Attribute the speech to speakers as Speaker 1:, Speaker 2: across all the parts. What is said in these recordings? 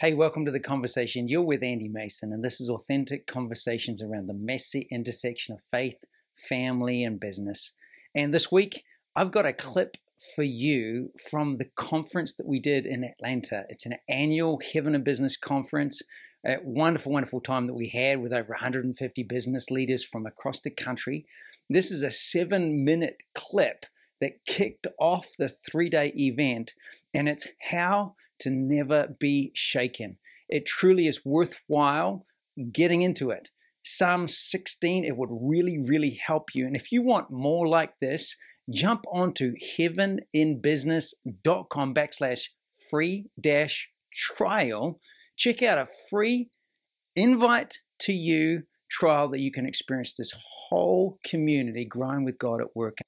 Speaker 1: Hey, welcome to the conversation. You're with Andy Mason, and this is authentic conversations around the messy intersection of faith, family, and business. And this week, I've got a clip for you from the conference that we did in Atlanta. It's an annual Heaven in Business conference. A wonderful, wonderful time that we had with over 150 business leaders from across the country. This is a seven minute clip that kicked off the three day event, and it's how to never be shaken. It truly is worthwhile getting into it. Psalm 16, it would really, really help you. And if you want more like this, jump onto heaveninbusiness.com backslash free dash trial. Check out a free invite to you trial that you can experience this whole community growing with God at work.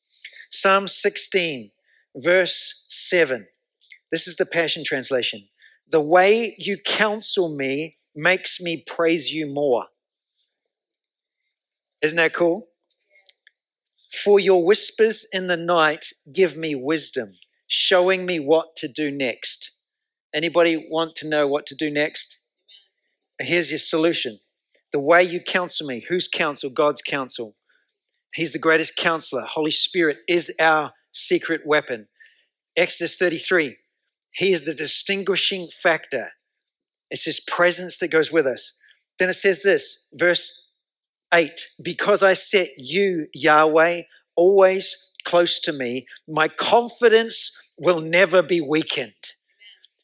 Speaker 2: Psalm 16, verse 7. This is the Passion Translation. The way you counsel me makes me praise you more. Isn't that cool? For your whispers in the night give me wisdom, showing me what to do next. Anybody want to know what to do next? Here's your solution. The way you counsel me, whose counsel? God's counsel. He's the greatest counselor. Holy Spirit is our secret weapon. Exodus 33. He is the distinguishing factor. It's His presence that goes with us. Then it says this, verse 8 Because I set you, Yahweh, always close to me, my confidence will never be weakened.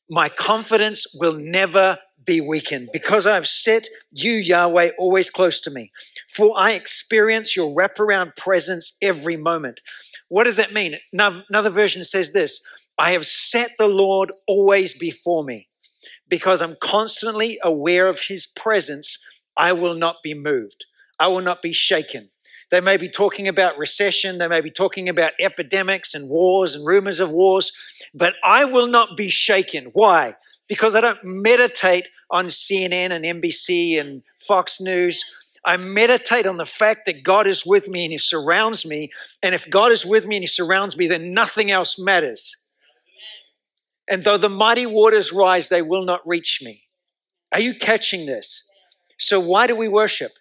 Speaker 2: My confidence will never be weakened because I've set you, Yahweh, always close to me. For I experience your wraparound presence every moment. What does that mean? Another version says this I have set the Lord always before me. Because I'm constantly aware of his presence, I will not be moved. I will not be shaken. They may be talking about recession, they may be talking about epidemics and wars and rumors of wars, but I will not be shaken. Why? Because I don't meditate on CNN and NBC and Fox News. I meditate on the fact that God is with me and He surrounds me. And if God is with me and He surrounds me, then nothing else matters. And though the mighty waters rise, they will not reach me. Are you catching this? So, why do we worship?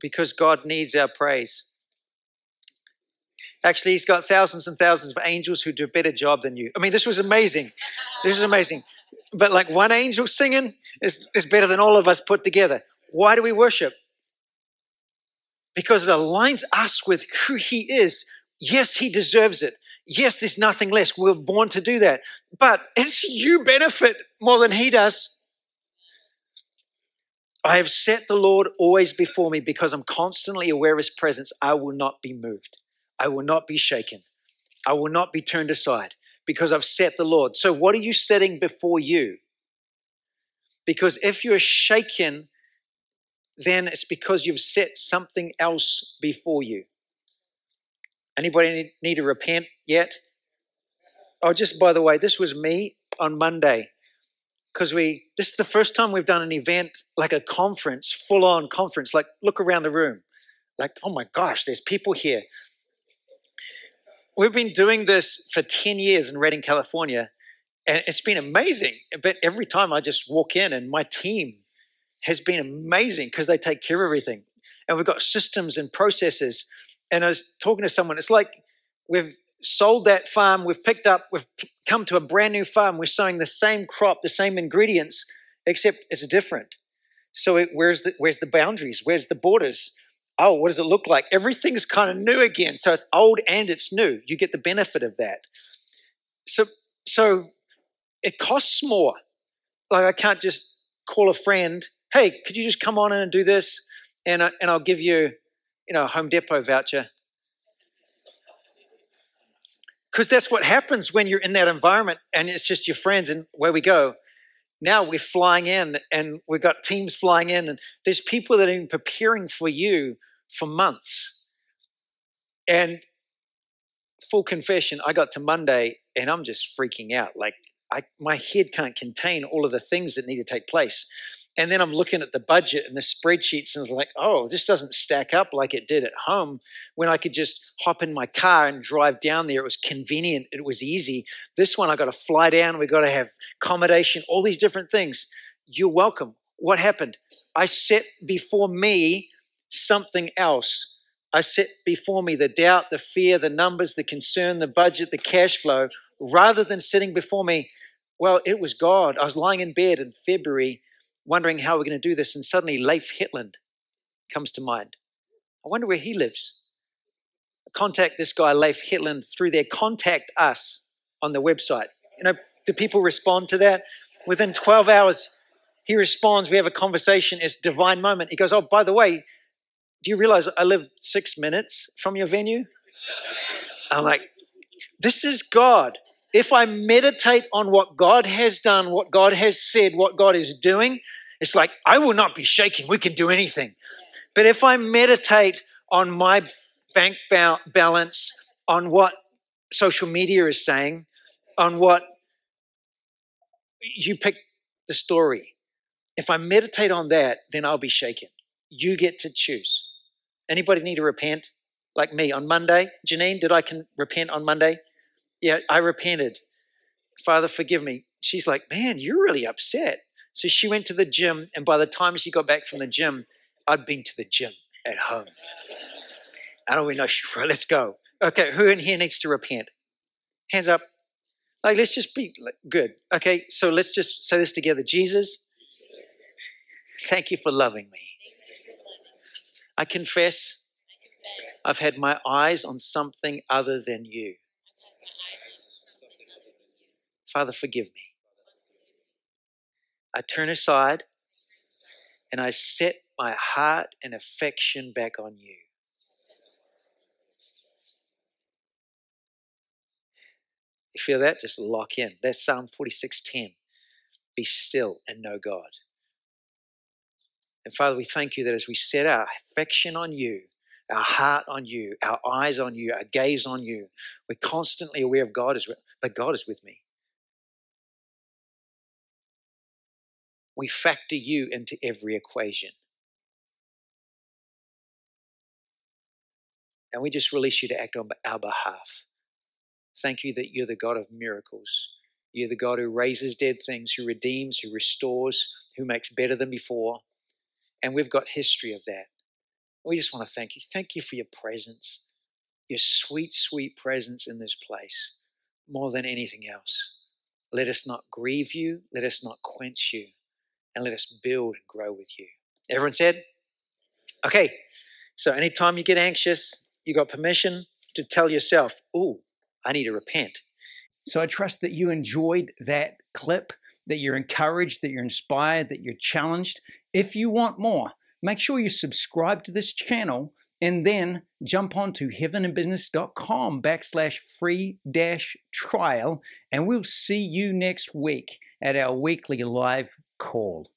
Speaker 2: Because God needs our praise. Actually, He's got thousands and thousands of angels who do a better job than you. I mean, this was amazing. This is amazing. But like one angel singing is, is better than all of us put together. Why do we worship? Because it aligns us with who He is Yes, he deserves it. Yes, there's nothing less. We're born to do that. But it's you benefit more than he does. I have set the Lord always before me because I'm constantly aware of his presence. I will not be moved. I will not be shaken. I will not be turned aside because I've set the Lord. So, what are you setting before you? Because if you're shaken, then it's because you've set something else before you. Anybody need, to repent yet? Oh, just by the way, this was me on Monday because we this is the first time we've done an event like a conference, full on conference. Like, look around the room, like, oh my gosh, there's people here. We've been doing this for 10 years in Redding, California, and it's been amazing. But every time I just walk in, and my team has been amazing because they take care of everything. And we've got systems and processes and I was talking to someone. It's like we've sold that farm, we've picked up, we've come to a brand new farm. We're sowing the same crop, the same ingredients, except it's different. So it, where's the where's the boundaries? Where's the borders? Oh, what does it look like? Everything's kind of new again. So it's old and it's new. You get the benefit of that. So so it costs more. Like I can't just call a friend, hey, could you just come on in and do this? And, I, and I'll give you you know, Home Depot voucher. Because that's what happens when you're in that environment and it's just your friends and where we go. Now we're flying in and we've got teams flying in, and there's people that have been preparing for you for months. And full confession, I got to Monday and I'm just freaking out. Like I, my head can't contain all of the things that need to take place. And then I'm looking at the budget and the spreadsheets and it's like, oh, this doesn't stack up like it did at home when I could just hop in my car and drive down there. It was convenient, it was easy. This one, I got to fly down, we got to have accommodation, all these different things. You're welcome. What happened? I set before me something else. I set before me the doubt, the fear, the numbers, the concern, the budget, the cash flow, rather than sitting before me, well, it was God. I was lying in bed in February wondering how we're going to do this, and suddenly Leif Hetland comes to mind. I wonder where he lives. Contact this guy, Leif Hetland, through their contact us on the website. You know, do people respond to that? Within 12 hours, he responds, we have a conversation, it's divine moment. He goes, Oh, by the way, do you realize I live six minutes from your venue? I'm like, this is God. If I meditate on what God has done, what God has said, what God is doing, it's like, I will not be shaking. We can do anything. But if I meditate on my bank balance, on what social media is saying, on what you pick the story, if I meditate on that, then I'll be shaken. You get to choose. Anybody need to repent? Like me on Monday? Janine, did I can repent on Monday? Yeah, I repented. Father, forgive me. She's like, man, you're really upset. So she went to the gym, and by the time she got back from the gym, I'd been to the gym at home. I don't really know. Let's go. Okay, who in here needs to repent? Hands up. Like, let's just be good. Okay, so let's just say this together. Jesus, thank you for loving me. I confess I've had my eyes on something other than you. Father, forgive me. I turn aside and I set my heart and affection back on you. You feel that? Just lock in. That's Psalm 46:10. Be still and know God. And Father, we thank you that as we set our affection on you, our heart on you, our eyes on you, our gaze on you, we're constantly aware of God is, but God is with me. We factor you into every equation. And we just release you to act on our behalf. Thank you that you're the God of miracles. You're the God who raises dead things, who redeems, who restores, who makes better than before. And we've got history of that. We just want to thank you. Thank you for your presence, your sweet, sweet presence in this place, more than anything else. Let us not grieve you. Let us not quench you and let us build and grow with you. Everyone said? Okay, so anytime you get anxious, you got permission to tell yourself, oh, I need to repent.
Speaker 1: So I trust that you enjoyed that clip, that you're encouraged, that you're inspired, that you're challenged. If you want more, make sure you subscribe to this channel and then jump on to heaveninbusiness.com backslash free dash trial and we'll see you next week at our weekly live call.